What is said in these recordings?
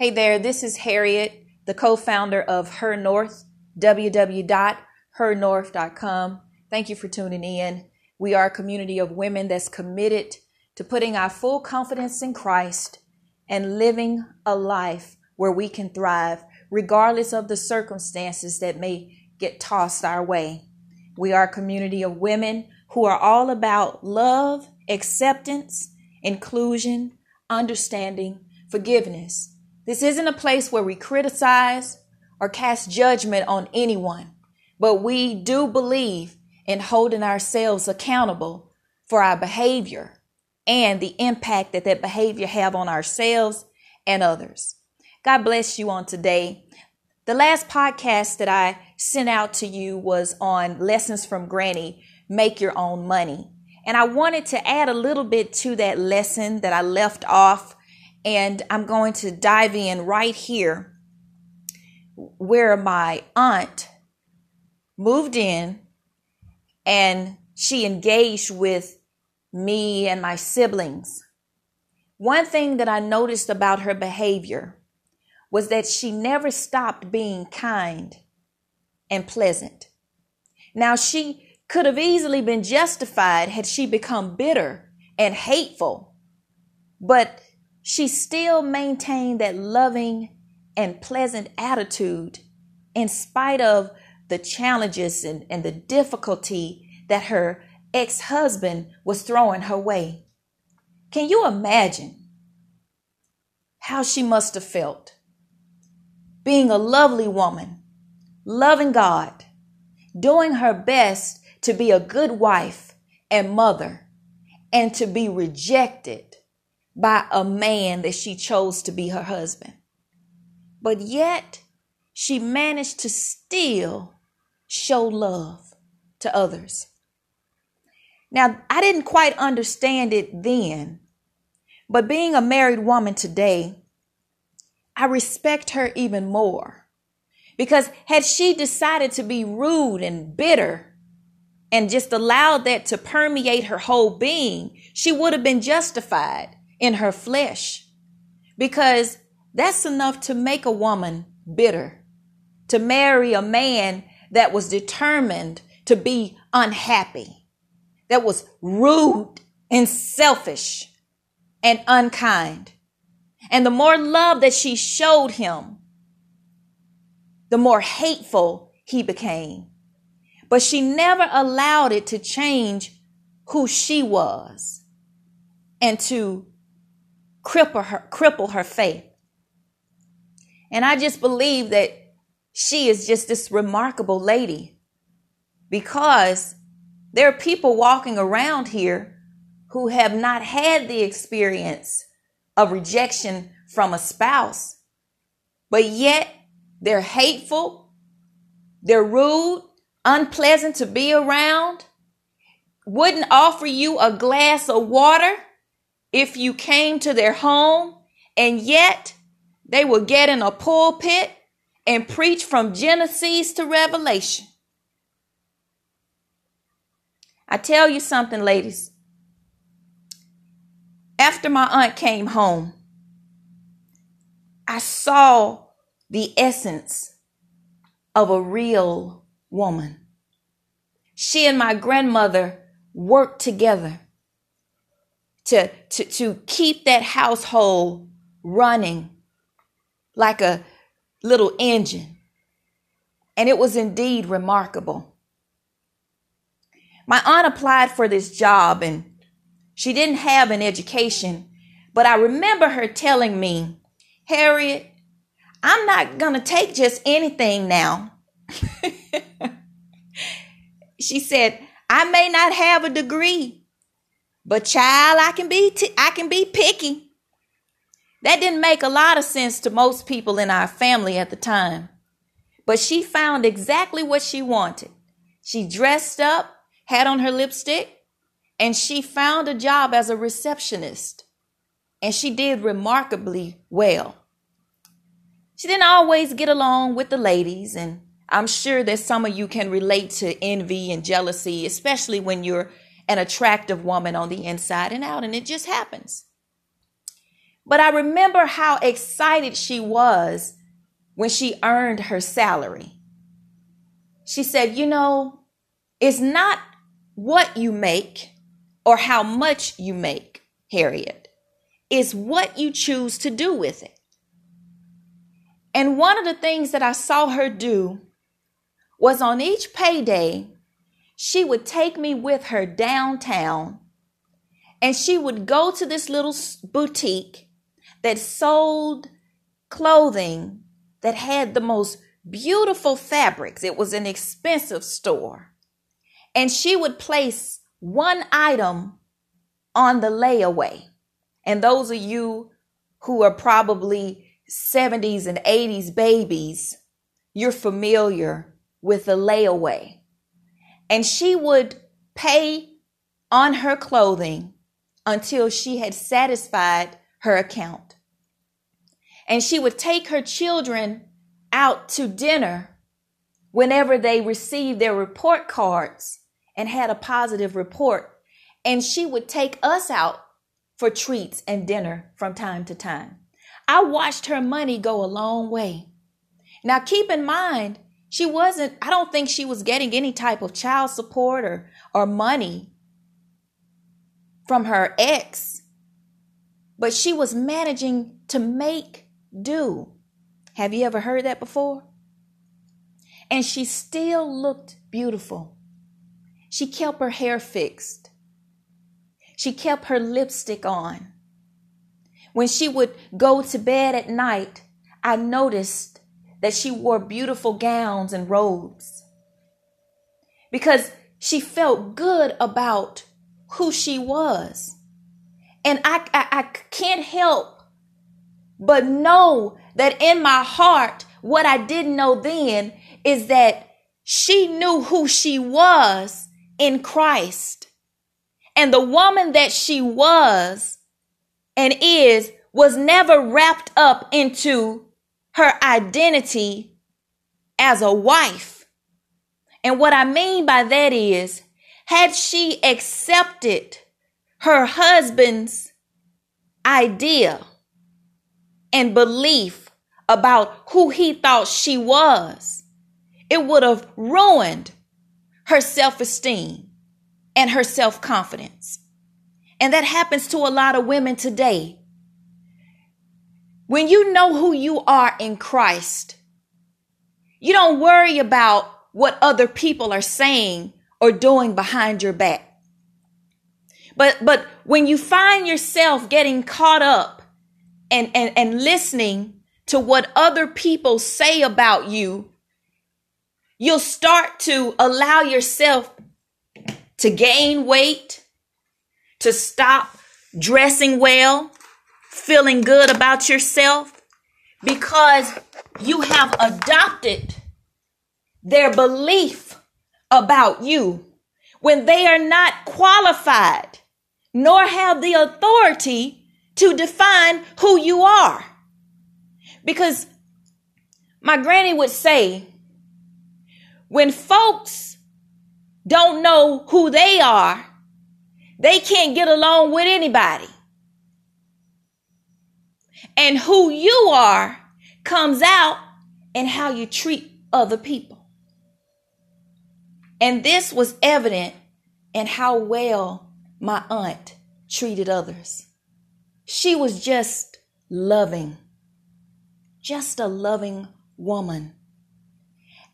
Hey there, this is Harriet, the co founder of Her North, www.hernorth.com. Thank you for tuning in. We are a community of women that's committed to putting our full confidence in Christ and living a life where we can thrive, regardless of the circumstances that may get tossed our way. We are a community of women who are all about love, acceptance, inclusion, understanding, forgiveness this isn't a place where we criticize or cast judgment on anyone, but we do believe in holding ourselves accountable for our behavior and the impact that that behavior have on ourselves and others. God bless you on today. The last podcast that I sent out to you was on lessons from Granny, make your own money. And I wanted to add a little bit to that lesson that I left off and I'm going to dive in right here where my aunt moved in and she engaged with me and my siblings. One thing that I noticed about her behavior was that she never stopped being kind and pleasant. Now, she could have easily been justified had she become bitter and hateful, but she still maintained that loving and pleasant attitude in spite of the challenges and, and the difficulty that her ex husband was throwing her way. Can you imagine how she must have felt? Being a lovely woman, loving God, doing her best to be a good wife and mother, and to be rejected by a man that she chose to be her husband. But yet, she managed to still show love to others. Now, I didn't quite understand it then, but being a married woman today, I respect her even more. Because had she decided to be rude and bitter and just allowed that to permeate her whole being, she would have been justified in her flesh because that's enough to make a woman bitter, to marry a man that was determined to be unhappy, that was rude and selfish and unkind. And the more love that she showed him, the more hateful he became. But she never allowed it to change who she was and to cripple her, cripple her faith. And I just believe that she is just this remarkable lady because there are people walking around here who have not had the experience of rejection from a spouse, but yet they're hateful, they're rude, unpleasant to be around, wouldn't offer you a glass of water if you came to their home and yet they will get in a pulpit and preach from Genesis to Revelation. I tell you something, ladies. After my aunt came home, I saw the essence of a real woman. She and my grandmother worked together to, to, to keep that household running like a little engine. And it was indeed remarkable. My aunt applied for this job and she didn't have an education, but I remember her telling me, Harriet, I'm not going to take just anything now. she said, I may not have a degree, but child, I can be t- I can be picky. That didn't make a lot of sense to most people in our family at the time. But she found exactly what she wanted. She dressed up, had on her lipstick, and she found a job as a receptionist. And she did remarkably well. She didn't always get along with the ladies, and I'm sure that some of you can relate to envy and jealousy, especially when you're an attractive woman on the inside and out, and it just happens. But I remember how excited she was when she earned her salary. She said, You know, it's not what you make or how much you make, Harriet. It's what you choose to do with it. And one of the things that I saw her do was on each payday, she would take me with her downtown and she would go to this little boutique that sold clothing that had the most beautiful fabrics. It was an expensive store. And she would place one item on the layaway. And those of you who are probably 70s and 80s babies, you're familiar with the layaway. And she would pay on her clothing until she had satisfied her account. And she would take her children out to dinner whenever they received their report cards and had a positive report. And she would take us out for treats and dinner from time to time. I watched her money go a long way. Now, keep in mind, she wasn't, I don't think she was getting any type of child support or, or money from her ex, but she was managing to make do. Have you ever heard that before? And she still looked beautiful. She kept her hair fixed. She kept her lipstick on. When she would go to bed at night, I noticed that she wore beautiful gowns and robes because she felt good about who she was. And I, I, I can't help but know that in my heart, what I didn't know then is that she knew who she was in Christ. And the woman that she was and is was never wrapped up into her identity as a wife. And what I mean by that is, had she accepted her husband's idea and belief about who he thought she was, it would have ruined her self esteem and her self confidence. And that happens to a lot of women today. When you know who you are in Christ, you don't worry about what other people are saying or doing behind your back. But but when you find yourself getting caught up and, and, and listening to what other people say about you, you'll start to allow yourself to gain weight, to stop dressing well, feeling good about yourself because you have adopted their belief about you when they are not qualified nor have the authority to define who you are. Because my granny would say, when folks don't know who they are, they can't get along with anybody. And who you are comes out in how you treat other people. And this was evident in how well my aunt treated others. She was just loving, just a loving woman.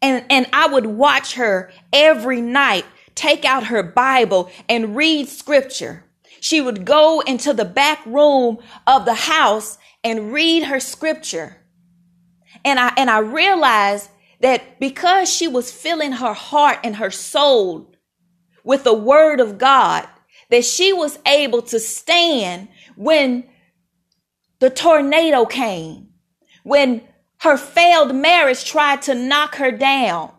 And, and I would watch her every night take out her Bible and read scripture. She would go into the back room of the house and read her scripture. And I, and I realized that because she was filling her heart and her soul with the word of God, that she was able to stand when the tornado came, when her failed marriage tried to knock her down.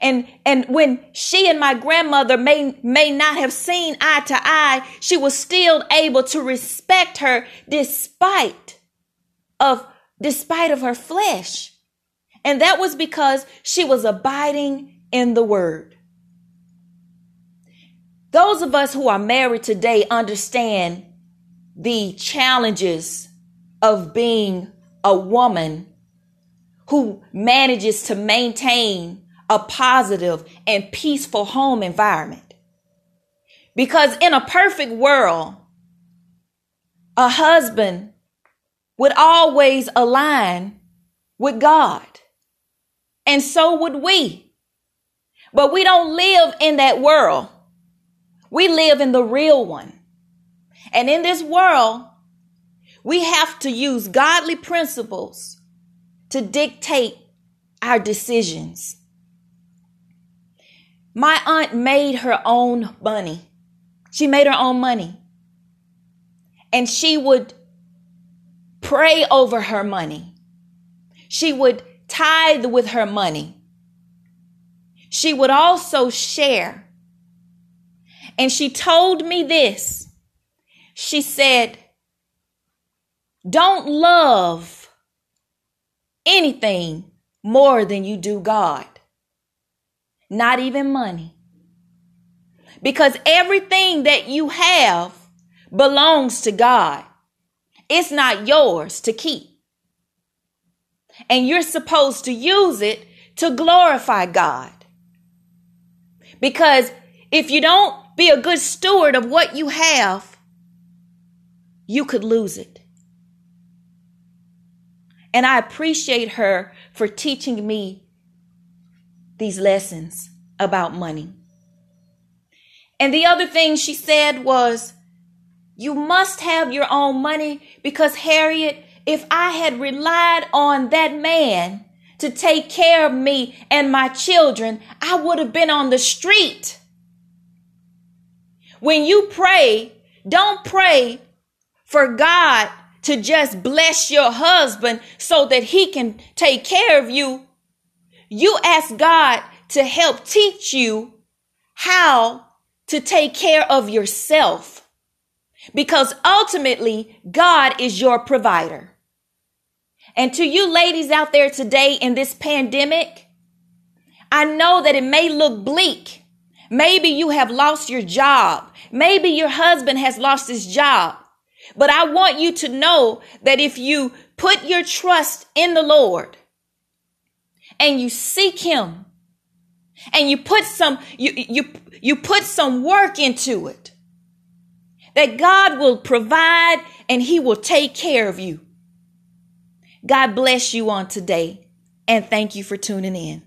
And, and when she and my grandmother may, may not have seen eye to eye, she was still able to respect her despite of despite of her flesh. And that was because she was abiding in the word. Those of us who are married today understand the challenges of being a woman who manages to maintain a positive and peaceful home environment. Because in a perfect world, a husband would always align with God. And so would we. But we don't live in that world. We live in the real one. And in this world, we have to use godly principles to dictate our decisions. My aunt made her own money. She made her own money. And she would pray over her money. She would tithe with her money. She would also share. And she told me this. She said, Don't love anything more than you do God, not even money. Because everything that you have belongs to God, it's not yours to keep. And you're supposed to use it to glorify God. Because if you don't be a good steward of what you have, you could lose it. And I appreciate her for teaching me these lessons about money. And the other thing she said was, You must have your own money because, Harriet, if I had relied on that man to take care of me and my children, I would have been on the street. When you pray, don't pray for God to just bless your husband so that he can take care of you. You ask God to help teach you how to take care of yourself because ultimately God is your provider. And to you ladies out there today in this pandemic, I know that it may look bleak. Maybe you have lost your job. Maybe your husband has lost his job. But I want you to know that if you put your trust in the Lord and you seek him and you put some you you you put some work into it that God will provide and he will take care of you. God bless you on today and thank you for tuning in.